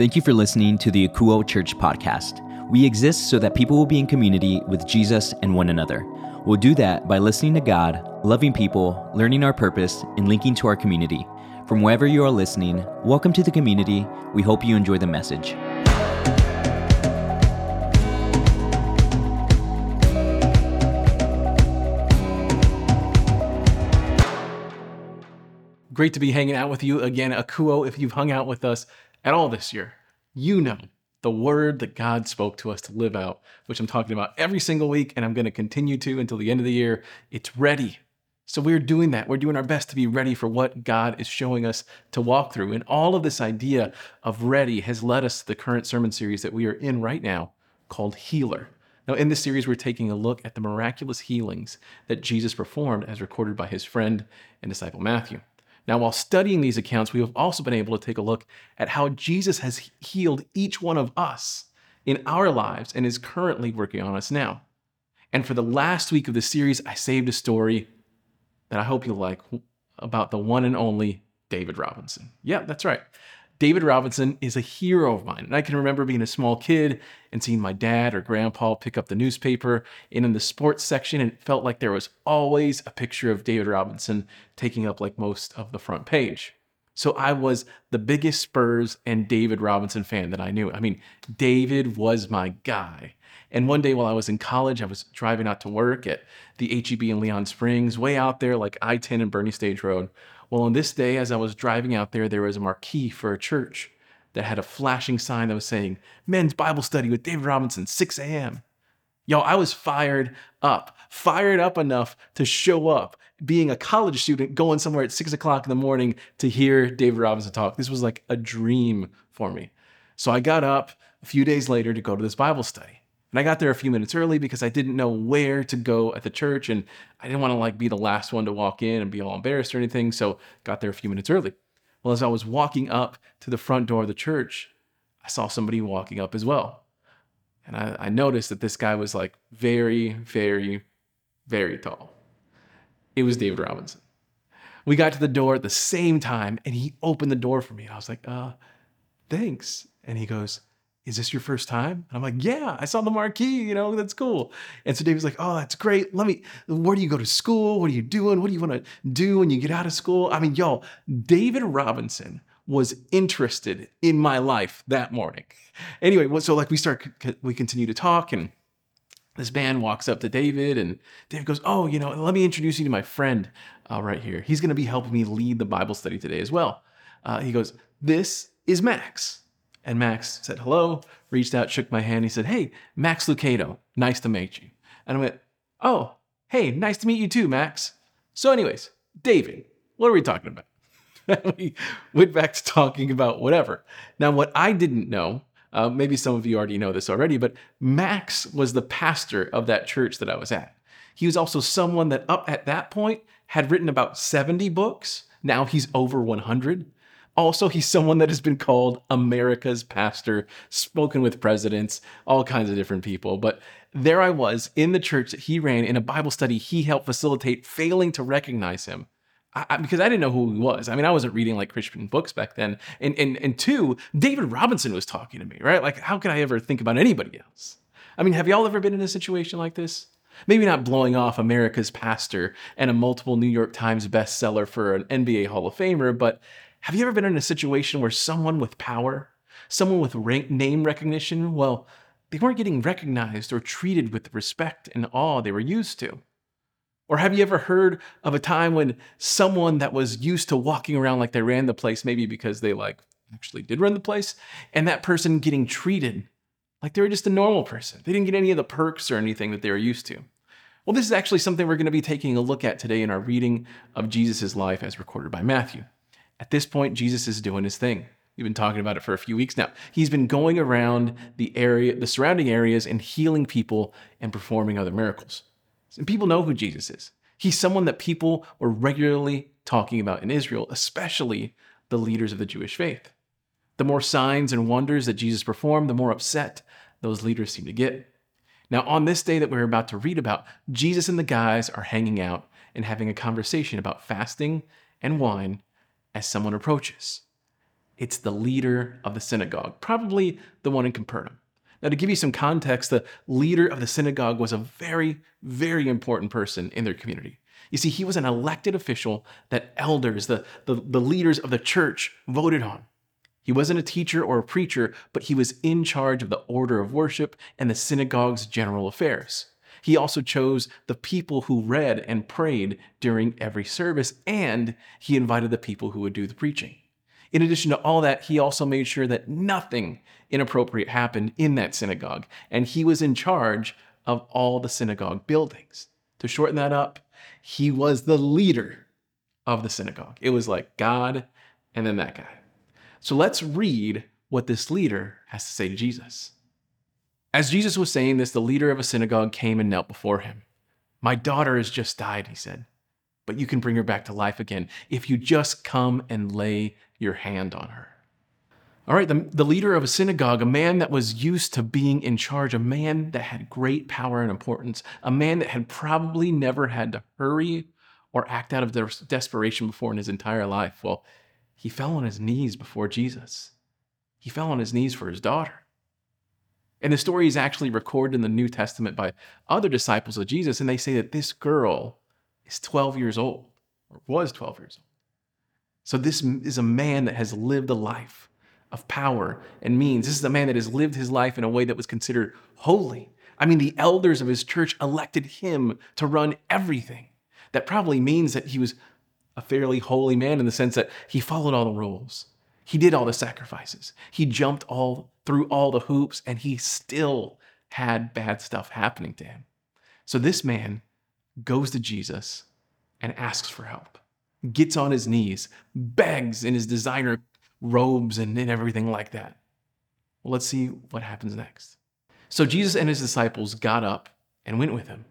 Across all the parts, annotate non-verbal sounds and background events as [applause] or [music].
Thank you for listening to the Akouo Church podcast. We exist so that people will be in community with Jesus and one another. We'll do that by listening to God, loving people, learning our purpose, and linking to our community. From wherever you are listening, welcome to the community. We hope you enjoy the message. Great to be hanging out with you again, Akouo. If you've hung out with us at all this year, you know the word that God spoke to us to live out, which I'm talking about every single week, and I'm going to continue to until the end of the year. It's ready. So we're doing that. We're doing our best to be ready for what God is showing us to walk through. And all of this idea of ready has led us to the current sermon series that we are in right now called Healer. Now, in this series, we're taking a look at the miraculous healings that Jesus performed as recorded by his friend and disciple Matthew. Now, while studying these accounts, we have also been able to take a look at how Jesus has healed each one of us in our lives and is currently working on us now. And for the last week of the series, I saved a story that I hope you'll like about the one and only David Robinson. Yeah, that's right. David Robinson is a hero of mine. And I can remember being a small kid and seeing my dad or grandpa pick up the newspaper. And in the sports section, it felt like there was always a picture of David Robinson taking up like most of the front page. So I was the biggest Spurs and David Robinson fan that I knew. I mean, David was my guy. And one day while I was in college, I was driving out to work at the HEB in Leon Springs, way out there, like I 10 and Boerne Stage Road. Well, on this day, as I was driving out there, there was a marquee for a church that had a flashing sign that was saying, Men's Bible Study with David Robinson, 6 a.m. Yo, I was fired up, fired up enough to show up, being a college student, going somewhere at 6 o'clock in the morning to hear David Robinson talk. This was like a dream for me. So I got up a few days later to go to this Bible study. And I got there a few minutes early because I didn't know where to go at the church and I didn't want to like be the last one to walk in and be all embarrassed or anything. So got there a few minutes early. Well, as I was walking up to the front door of the church, I saw somebody walking up as well. And I, I noticed that this guy was like very, very, very tall. It was David Robinson. We got to the door at the same time and he opened the door for me. I was like, uh, thanks. And he goes, is this your first time? And I'm like, yeah, I saw the marquee, you know, that's cool. And so David's like, oh, that's great. Let me, where do you go to school? What are you doing? What do you want to do when you get out of school? I mean, y'all, David Robinson was interested in my life that morning. Anyway, so like we start, we continue to talk and this man walks up to David and David goes, oh, you know, let me introduce you to my friend uh, right here. He's going to be helping me lead the Bible study today as well. Uh, he goes, this is Max. And Max said hello, reached out, shook my hand. He said, Hey, Max Lucado, nice to meet you. And I went, Oh, hey, nice to meet you too, Max. So, anyways, David, what are we talking about? [laughs] we went back to talking about whatever. Now, what I didn't know, uh, maybe some of you already know this already, but Max was the pastor of that church that I was at. He was also someone that up at that point had written about 70 books. Now he's over 100. Also, he's someone that has been called America's pastor, spoken with presidents, all kinds of different people. But there I was in the church that he ran in a Bible study he helped facilitate, failing to recognize him. I, because I didn't know who he was. I mean, I wasn't reading like Christian books back then. And, and, and two, David Robinson was talking to me, right? Like, how could I ever think about anybody else? I mean, have y'all ever been in a situation like this? Maybe not blowing off America's pastor and a multiple New York Times bestseller for an NBA Hall of Famer, but have you ever been in a situation where someone with power, someone with rank, name recognition, well, they weren't getting recognized or treated with the respect and awe they were used to? Or have you ever heard of a time when someone that was used to walking around like they ran the place, maybe because they like actually did run the place, and that person getting treated like they were just a normal person? They didn't get any of the perks or anything that they were used to. Well, this is actually something we're going to be taking a look at today in our reading of Jesus' life as recorded by Matthew. At this point, Jesus is doing his thing. We've been talking about it for a few weeks now. He's been going around the area, the surrounding areas, and healing people and performing other miracles. And people know who Jesus is. He's someone that people were regularly talking about in Israel, especially the leaders of the Jewish faith. The more signs and wonders that Jesus performed, the more upset those leaders seem to get. Now, on this day that we're about to read about, Jesus and the guys are hanging out and having a conversation about fasting and wine as someone approaches. It's the leader of the synagogue, probably the one in Capernaum. Now, to give you some context, the leader of the synagogue was a very, very important person in their community. You see, he was an elected official that elders, the, the, the leaders of the church, voted on. He wasn't a teacher or a preacher, but he was in charge of the order of worship and the synagogue's general affairs. He also chose the people who read and prayed during every service, and he invited the people who would do the preaching. In addition to all that, he also made sure that nothing inappropriate happened in that synagogue, and he was in charge of all the synagogue buildings. To shorten that up, he was the leader of the synagogue. It was like God and then that guy. So let's read what this leader has to say to Jesus. As Jesus was saying this, the leader of a synagogue came and knelt before him. My daughter has just died, he said, but you can bring her back to life again if you just come and lay your hand on her. All right, the, the leader of a synagogue, a man that was used to being in charge, a man that had great power and importance, a man that had probably never had to hurry or act out of desperation before in his entire life. Well, he fell on his knees before Jesus. He fell on his knees for his daughter. And the story is actually recorded in the New Testament by other disciples of Jesus, and they say that this girl is 12 years old, or was 12 years old. So this is a man that has lived a life of power and means. This is a man that has lived his life in a way that was considered holy. I mean, the elders of his church elected him to run everything. That probably means that he was a fairly holy man in the sense that he followed all the rules. He did all the sacrifices. He jumped all through all the hoops and he still had bad stuff happening to him. So this man goes to Jesus and asks for help. Gets on his knees, begs in his designer robes and, and everything like that. Well, let's see what happens next. So Jesus and his disciples got up and went with him.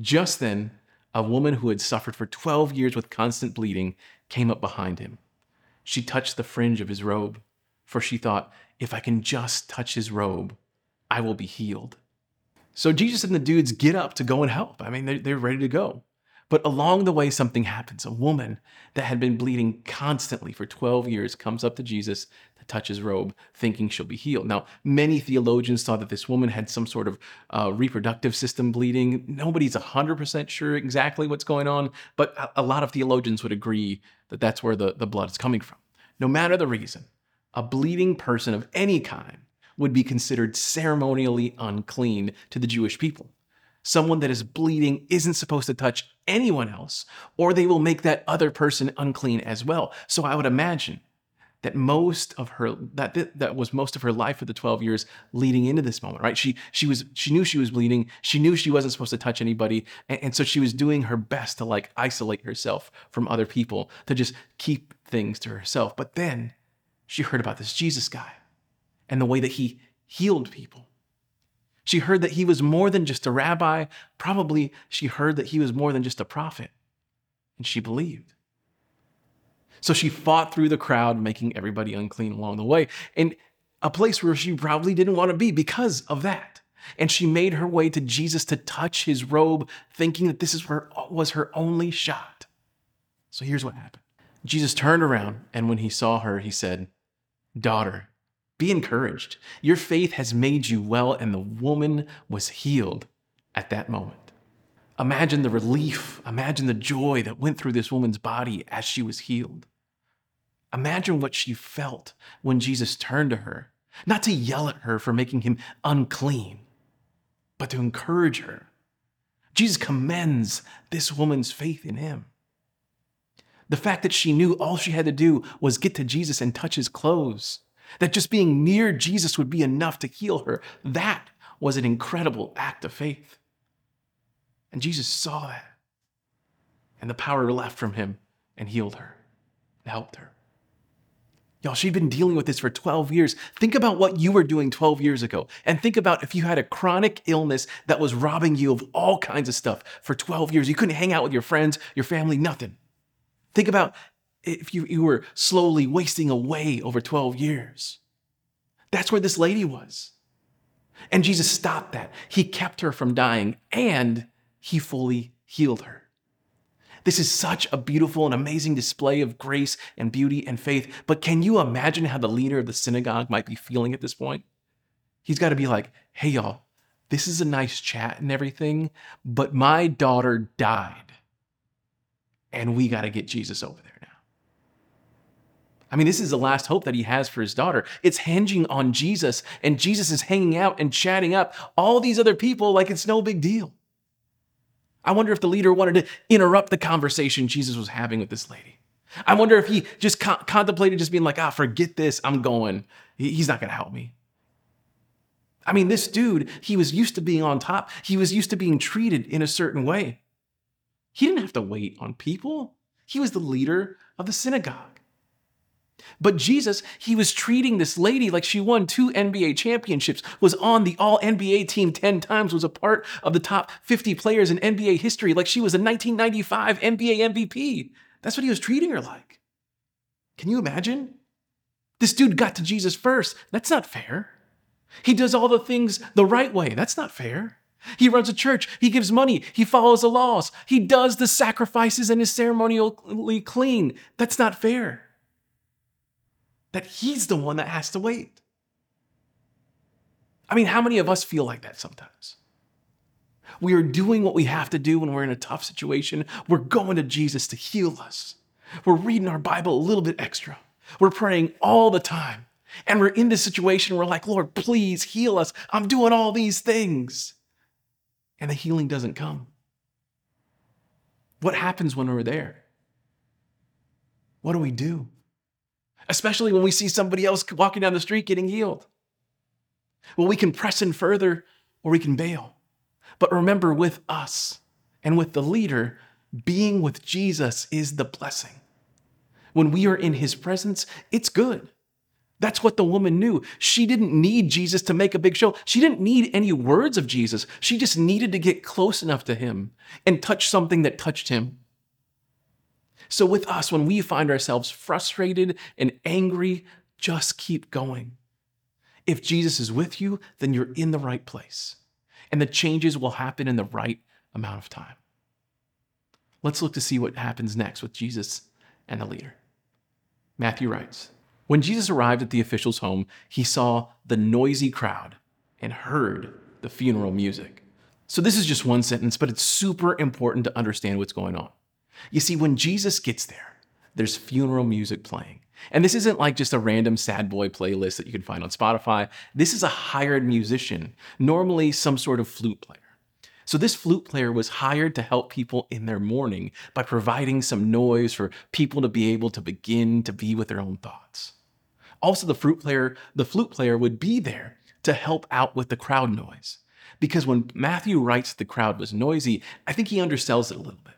Just then, a woman who had suffered for 12 years with constant bleeding came up behind him. She touched the fringe of his robe, for she thought, if I can just touch his robe, I will be healed. So Jesus and the dudes get up to go and help. I mean, they're, they're ready to go. But along the way, something happens. A woman that had been bleeding constantly for 12 years comes up to Jesus to touch his robe, thinking she'll be healed. Now, many theologians thought that this woman had some sort of uh, reproductive system bleeding. Nobody's 100% sure exactly what's going on, but a, a lot of theologians would agree that that's where the, the blood is coming from. No matter the reason, a bleeding person of any kind would be considered ceremonially unclean to the Jewish people. Someone that is bleeding isn't supposed to touch anyone else, or they will make that other person unclean as well. So I would imagine that most of her that that was most of her life for the 12 years leading into this moment right? She she was she knew she was bleeding. She knew she wasn't supposed to touch anybody. And, and so she was doing her best to like isolate herself from other people to just keep things to herself. But then she heard about this jesus guy and the way that he healed people she heard that he was more than just a rabbi. Probably she heard that he was more than just a prophet. And she believed. So she fought through the crowd, making everybody unclean along the way, in a place where she probably didn't want to be because of that. And she made her way to Jesus to touch his robe, thinking that this is her, was her only shot. So here's what happened Jesus turned around, and when he saw her, he said, Daughter, be encouraged. Your faith has made you well, and the woman was healed at that moment. Imagine the relief, imagine the joy that went through this woman's body as she was healed. Imagine what she felt when Jesus turned to her, not to yell at her for making him unclean, but to encourage her. Jesus commends this woman's faith in him. The fact that she knew all she had to do was get to Jesus and touch his clothes that just being near Jesus would be enough to heal her. That was an incredible act of faith. And Jesus saw that. And the power left from him and healed her and helped her. Y'all, she'd been dealing with this for 12 years. Think about what you were doing 12 years ago. And think about if you had a chronic illness that was robbing you of all kinds of stuff for 12 years. You couldn't hang out with your friends, your family, nothing. Think about if you, you were slowly wasting away over 12 years. That's where this lady was. And Jesus stopped that. He kept her from dying and he fully healed her. This is such a beautiful and amazing display of grace and beauty and faith. But can you imagine how the leader of the synagogue might be feeling at this point? He's got to be like, hey, y'all, this is a nice chat and everything, but my daughter died. And we got to get Jesus over there now. I mean, this is the last hope that he has for his daughter. It's hinging on Jesus, and Jesus is hanging out and chatting up all these other people like it's no big deal. I wonder if the leader wanted to interrupt the conversation Jesus was having with this lady. I wonder if he just con- contemplated just being like, ah, forget this, I'm going. He's not going to help me. I mean, this dude, he was used to being on top, he was used to being treated in a certain way. He didn't have to wait on people, he was the leader of the synagogue. But Jesus, he was treating this lady like she won two NBA championships, was on the all NBA team 10 times, was a part of the top 50 players in NBA history, like she was a 1995 NBA MVP. That's what he was treating her like. Can you imagine? This dude got to Jesus first. That's not fair. He does all the things the right way. That's not fair. He runs a church. He gives money. He follows the laws. He does the sacrifices and is ceremonially clean. That's not fair that he's the one that has to wait. I mean, how many of us feel like that sometimes? We are doing what we have to do when we're in a tough situation. We're going to Jesus to heal us. We're reading our Bible a little bit extra. We're praying all the time. And we're in this situation, we're like, Lord, please heal us. I'm doing all these things. And the healing doesn't come. What happens when we're there? What do we do? especially when we see somebody else walking down the street getting healed. Well, we can press in further or we can bail. But remember, with us and with the leader, being with Jesus is the blessing. When we are in his presence, it's good. That's what the woman knew. She didn't need Jesus to make a big show. She didn't need any words of Jesus. She just needed to get close enough to him and touch something that touched him. So, with us, when we find ourselves frustrated and angry, just keep going. If Jesus is with you, then you're in the right place, and the changes will happen in the right amount of time. Let's look to see what happens next with Jesus and the leader. Matthew writes When Jesus arrived at the official's home, he saw the noisy crowd and heard the funeral music. So, this is just one sentence, but it's super important to understand what's going on. You see, when Jesus gets there, there's funeral music playing. And this isn't like just a random sad boy playlist that you can find on Spotify. This is a hired musician, normally some sort of flute player. So, this flute player was hired to help people in their mourning by providing some noise for people to be able to begin to be with their own thoughts. Also, the flute player, the flute player would be there to help out with the crowd noise. Because when Matthew writes the crowd was noisy, I think he undersells it a little bit.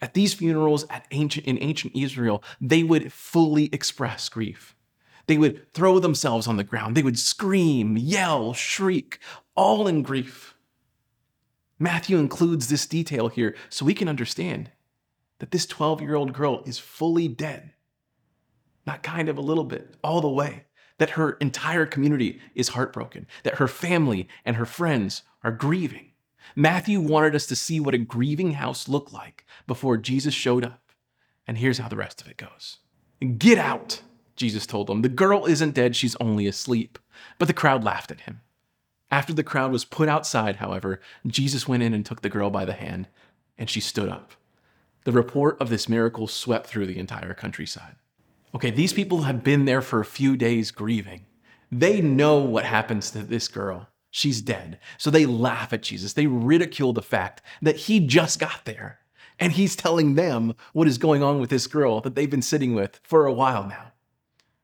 At these funerals at ancient, in ancient Israel, they would fully express grief. They would throw themselves on the ground. They would scream, yell, shriek, all in grief. Matthew includes this detail here so we can understand that this 12 year old girl is fully dead. Not kind of a little bit, all the way. That her entire community is heartbroken, that her family and her friends are grieving. Matthew wanted us to see what a grieving house looked like before Jesus showed up. And here's how the rest of it goes Get out, Jesus told them. The girl isn't dead, she's only asleep. But the crowd laughed at him. After the crowd was put outside, however, Jesus went in and took the girl by the hand, and she stood up. The report of this miracle swept through the entire countryside. Okay, these people have been there for a few days grieving. They know what happens to this girl she's dead. So they laugh at Jesus. They ridicule the fact that he just got there and he's telling them what is going on with this girl that they've been sitting with for a while now.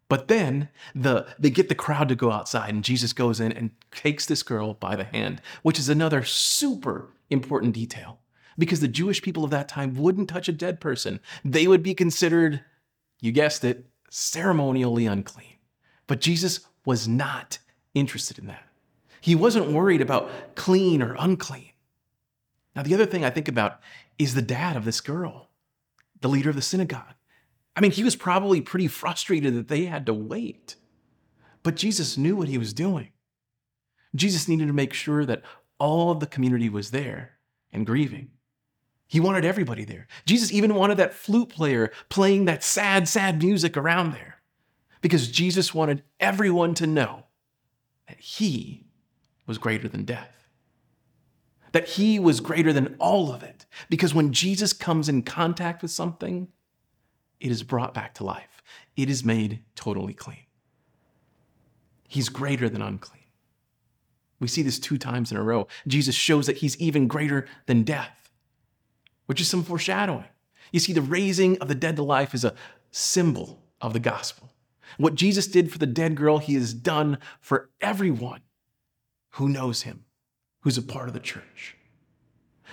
But then the, they get the crowd to go outside, and Jesus goes in and takes this girl by the hand, which is another super important detail because the Jewish people of that time wouldn't touch a dead person. They would be considered, you guessed it, ceremonially unclean. But Jesus was not interested in that. He wasn't worried about clean or unclean. Now, the other thing I think about is the dad of this girl, the leader of the synagogue. I mean, he was probably pretty frustrated that they had to wait. But Jesus knew what he was doing. Jesus needed to make sure that all of the community was there and grieving. He wanted everybody there. Jesus even wanted that flute player playing that sad, sad music around there because Jesus wanted everyone to know that he was greater than death. That he was greater than all of it. Because when Jesus comes in contact with something, it is brought back to life, it is made totally clean. He's greater than unclean. We see this two times in a row. Jesus shows that he's even greater than death which is some foreshadowing. You see, the raising of the dead to life is a symbol of the gospel. What Jesus did for the dead girl, he has done for everyone who knows him, who's a part of the church.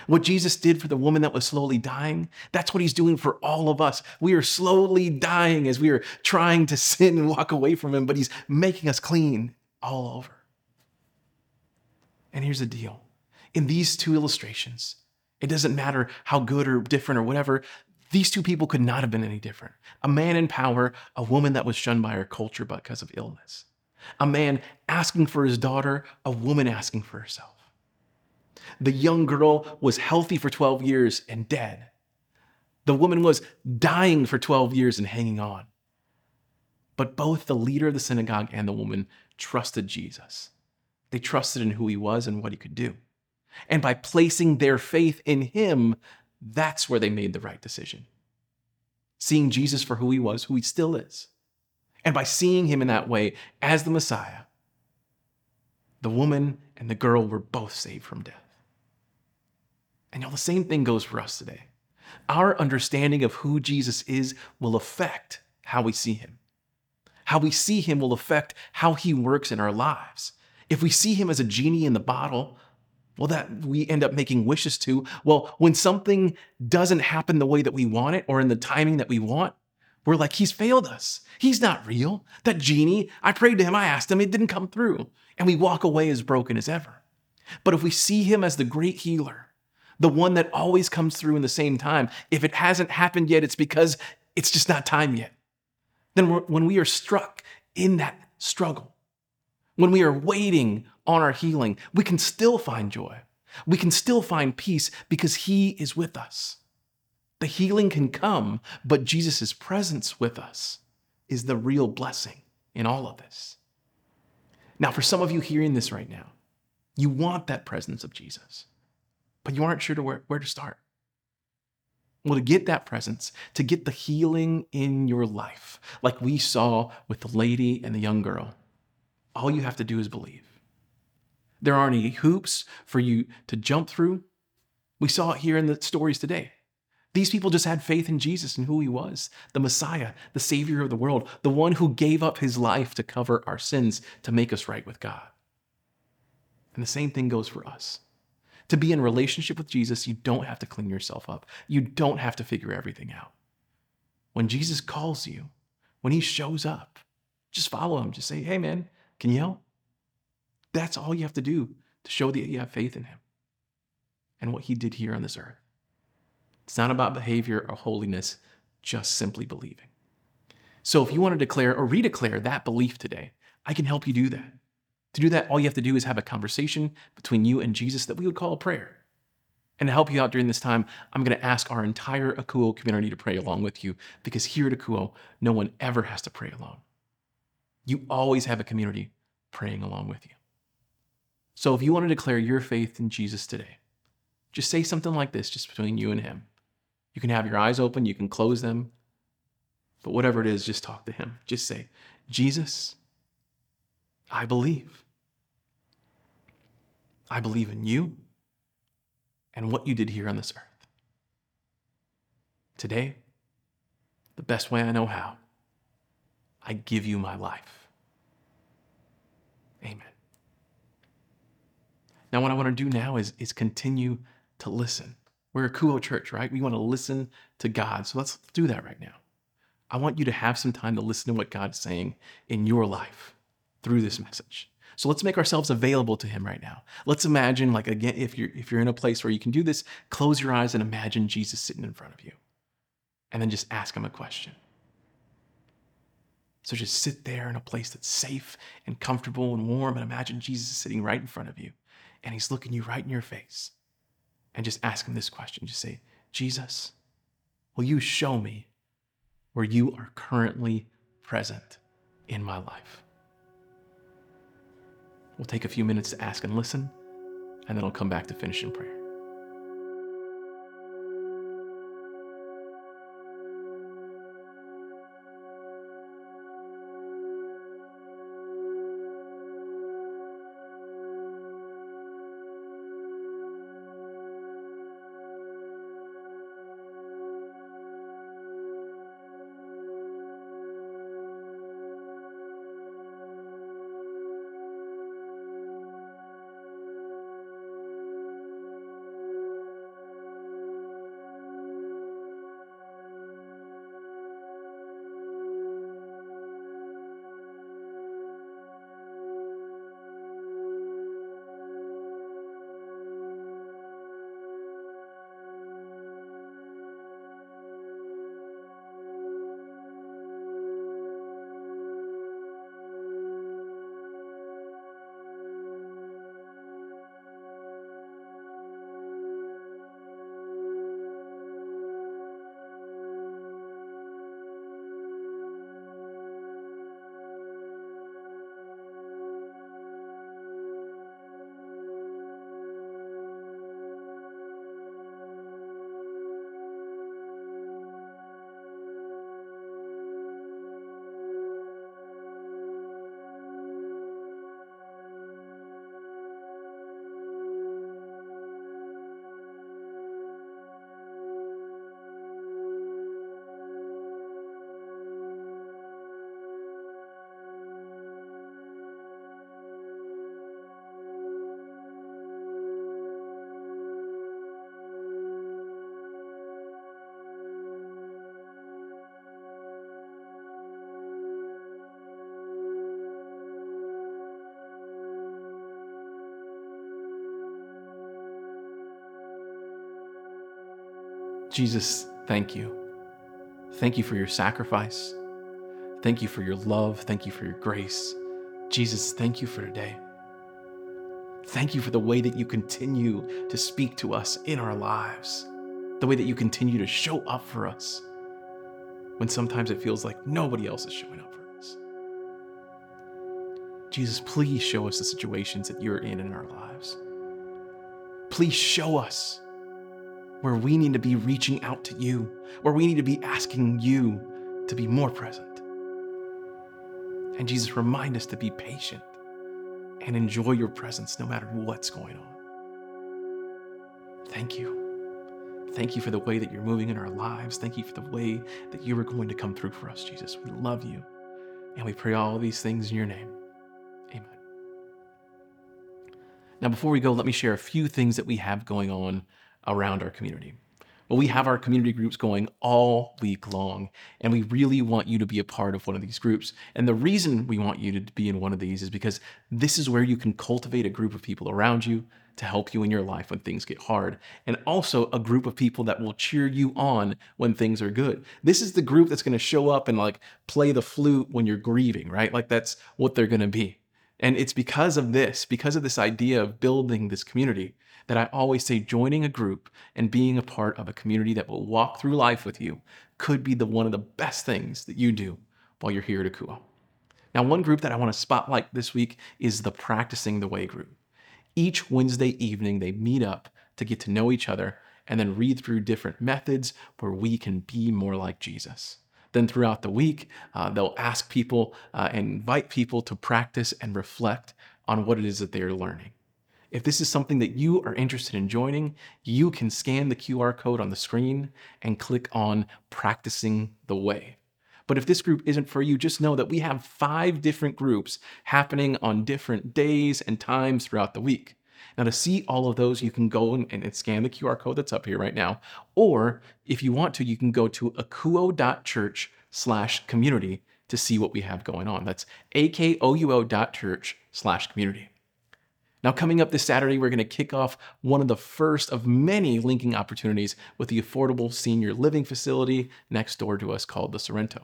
What Jesus did for the woman that was slowly dying, that's what he's doing for all of us. We are slowly dying as we are trying to sin and walk away from him, but he's making us clean all over. And here's the deal in these two illustrations, it doesn't matter how good or different or whatever. These two people could not have been any different. A man in power, a woman that was shunned by her culture because of illness. A man asking for his daughter, a woman asking for herself. The young girl was healthy for 12 years and dead. The woman was dying for 12 years and hanging on. But both the leader of the synagogue and the woman trusted Jesus. They trusted in who he was and what he could do. And by placing their faith in him, that's where they made the right decision. Seeing Jesus for who he was, who he still is. And by seeing him in that way as the Messiah, the woman and the girl were both saved from death. And y'all, the same thing goes for us today. Our understanding of who Jesus is will affect how we see him. How we see him will affect how he works in our lives. If we see him as a genie in the bottle, well, that we end up making wishes to. Well, when something doesn't happen the way that we want it or in the timing that we want, we're like, he's failed us. He's not real. That genie, I prayed to him, I asked him, it didn't come through. And we walk away as broken as ever. But if we see him as the great healer, the one that always comes through in the same time, if it hasn't happened yet, it's because it's just not time yet. Then when we are struck in that struggle, when we are waiting on our healing, we can still find joy. We can still find peace because He is with us. The healing can come, but Jesus' presence with us is the real blessing in all of this. Now, for some of you hearing this right now, you want that presence of Jesus, but you aren't sure to where, where to start. Well, to get that presence, to get the healing in your life, like we saw with the lady and the young girl, all you have to do is believe. There aren't any hoops for you to jump through. We saw it here in the stories today. These people just had faith in Jesus and who he was the Messiah, the Savior of the world, the one who gave up his life to cover our sins to make us right with God. And the same thing goes for us. To be in relationship with Jesus, you don't have to clean yourself up, you don't have to figure everything out. When Jesus calls you, when he shows up, just follow him. Just say, hey, man, can you help? That's all you have to do to show that you have faith in him and what he did here on this earth. It's not about behavior or holiness, just simply believing. So if you want to declare or redeclare that belief today, I can help you do that. To do that, all you have to do is have a conversation between you and Jesus that we would call a prayer. And to help you out during this time, I'm going to ask our entire Akouo community to pray along with you because here at Akouo, no one ever has to pray alone. You always have a community praying along with you. So if you want to declare your faith in Jesus today, just say something like this just between you and him. You can have your eyes open, you can close them, but whatever it is, just talk to him. Just say, Jesus, I believe. I believe in you and what you did here on this earth. Today, the best way I know how, I give you my life. Amen. Now, what I want to do now is, is continue to listen. We're Akouo church, right? We want to listen to God. So let's do that right now. I want you to have some time to listen to what God's saying in your life through this message. So let's make ourselves available to him right now. Let's imagine like again if you're if you're in a place where you can do this, close your eyes and imagine Jesus sitting in front of you. And then just ask him a question. So just sit there in a place that's safe and comfortable and warm and imagine Jesus sitting right in front of you and he's looking you right in your face. And just ask him this question. Just say, Jesus, will you show me where you are currently present in my life? We'll take a few minutes to ask and listen, and then I'll come back to finish in prayer. Jesus, thank you. Thank you for your sacrifice. Thank you for your love. Thank you for your grace. Jesus, thank you for today. Thank you for the way that you continue to speak to us in our lives, the way that you continue to show up for us when sometimes it feels like nobody else is showing up for us. Jesus, please show us the situations that you're in in our lives. Please show us where we need to be reaching out to you, where we need to be asking you to be more present. And Jesus, remind us to be patient and enjoy your presence no matter what's going on. Thank you. Thank you for the way that you're moving in our lives. Thank you for the way that you are going to come through for us, Jesus. We love you. And we pray all these things in your name. Amen. Now, before we go, let me share a few things that we have going on around our community. Well, we have our community groups going all week long, and we really want you to be a part of one of these groups. And the reason we want you to be in one of these is because this is where you can cultivate a group of people around you to help you in your life when things get hard, and also a group of people that will cheer you on when things are good. This is the group that's gonna show up and like play the flute when you're grieving, right? Like that's what they're gonna be. And it's because of this, because of this idea of building this community, that I always say joining a group and being a part of a community that will walk through life with you could be the one of the best things that you do while you're here at Akouo. Now, one group that I want to spotlight this week is the Practicing the Way group. Each Wednesday evening, they meet up to get to know each other and then read through different methods where we can be more like Jesus. Then throughout the week, uh, they'll ask people uh, and invite people to practice and reflect on what it is that they're learning. If this is something that you are interested in joining, you can scan the QR code on the screen and click on Practicing the Way. But if this group isn't for you, just know that we have five different groups happening on different days and times throughout the week. Now, to see all of those, you can go and, scan the QR code that's up here right now. Or if you want to, you can go to akouo.church slash community to see what we have going on. That's A-K-O-U-O dot church slash community. Now, coming up this Saturday, we're going to kick off one of the first of many linking opportunities with the affordable senior living facility next door to us called the Sorrento.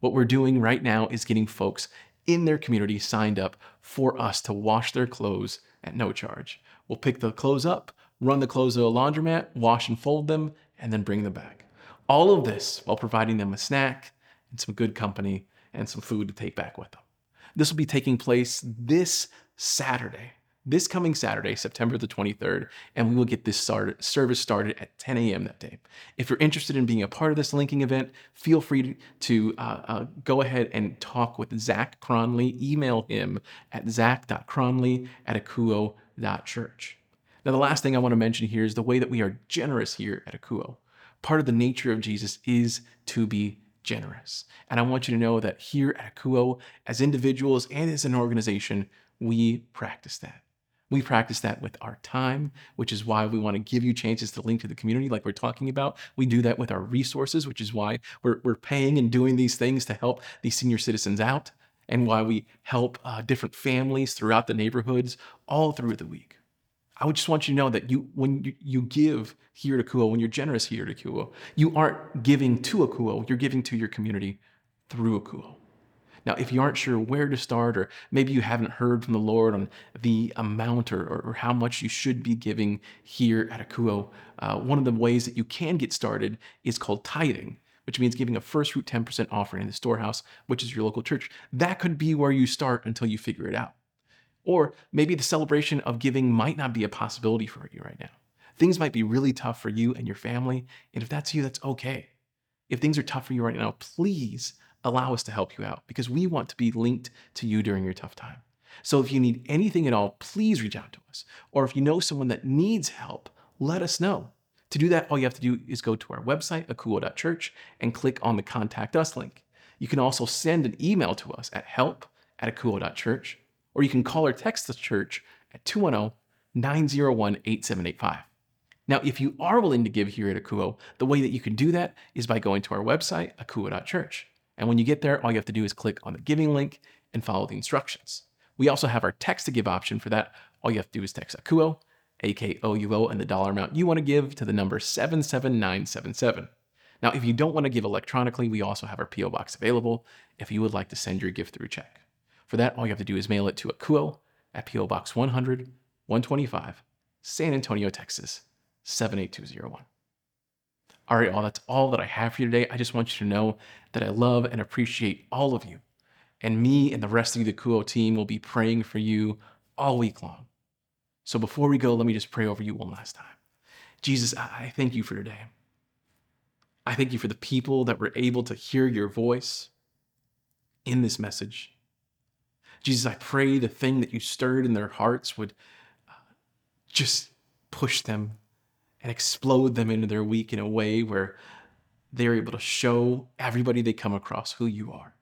What we're doing right now is getting folks in their community signed up for us to wash their clothes at no charge. We'll pick the clothes up, run the clothes to a laundromat, wash and fold them, and then bring them back. All of this while providing them a snack and some good company and some food to take back with them. This will be taking place this Saturday, this coming Saturday, September the 23rd, and we will get this started, service started at 10 a.m. that day. If you're interested in being a part of this linking event, feel free to uh, uh, go ahead and talk with Zach Cronley. Email him at zach.cronley at akouo.church. Now, the last thing I want to mention here is the way that we are generous here at Akouo. Part of the nature of Jesus is to be generous. And I want you to know that here at Akouo, as individuals and as an organization, we practice that. We practice that with our time, which is why we want to give you chances to link to the community, like we're talking about. We do that with our resources, which is why we're, we're paying and doing these things to help these senior citizens out, and why we help uh, different families throughout the neighborhoods all through the week. I would just want you to know that you, when you, you give here to Kuo, when you're generous here to Kuo, you aren't giving to Akouo, you're giving to your community through Akouo. Now, if you aren't sure where to start, or maybe you haven't heard from the Lord on the amount or, or how much you should be giving here at Akouo, uh, one of the ways that you can get started is called tithing, which means giving a first fruit 10% offering in the storehouse, which is your local church. That could be where you start until you figure it out. Or maybe the celebration of giving might not be a possibility for you right now. Things might be really tough for you and your family. And if that's you, that's okay. If things are tough for you right now, please allow us to help you out because we want to be linked to you during your tough time. So if you need anything at all, please reach out to us. Or if you know someone that needs help, let us know. To do that, all you have to do is go to our website, akouo.church, and click on the Contact Us link. You can also send an email to us at help at akouo.church, or you can call or text the church at 210 901 8785. Now, if you are willing to give here at Akouo, the way that you can do that is by going to our website, akouo.church. And when you get there, all you have to do is click on the giving link and follow the instructions. We also have our text to give option for that. All you have to do is text AKOUO, A-K-O-U-O, and the dollar amount you want to give to the number 77977. Now, if you don't want to give electronically, we also have our P.O. box available if you would like to send your gift through check. For that, all you have to do is mail it to Akouo at P.O. Box 100, 125, San Antonio, Texas, 78201. All right, all that's all that I have for you today. I just want you to know that I love and appreciate all of you. And me and the rest of the Kuo team will be praying for you all week long. So before we go, let me just pray over you one last time. Jesus, I thank you for today. I thank you for the people that were able to hear your voice in this message. Jesus, I pray the thing that you stirred in their hearts would uh, just push them and explode them into their week in a way where they're able to show everybody they come across who you are.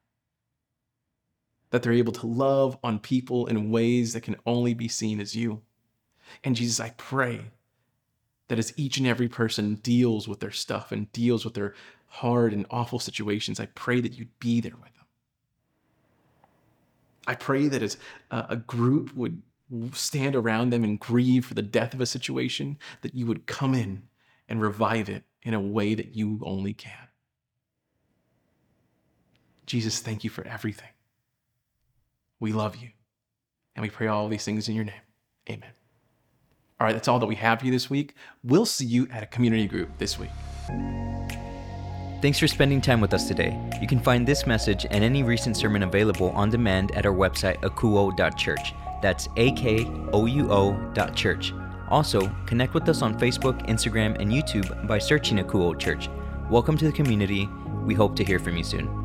That they're able to love on people in ways that can only be seen as you. And Jesus, I pray that as each and every person deals with their stuff and deals with their hard and awful situations, I pray that you'd be there with them. I pray that as a group would stand around them and grieve for the death of a situation, that you would come in and revive it in a way that you only can. Jesus, thank you for everything. We love you. And we pray all these things in your name. Amen. All right, that's all that we have for you this week. We'll see you at a community group this week. Thanks for spending time with us today. You can find this message and any recent sermon available on demand at our website, akouo.church. That's dot church. Also, connect with us on Facebook, Instagram, and YouTube by searching a Akouo Church. Welcome to the community. We hope to hear from you soon.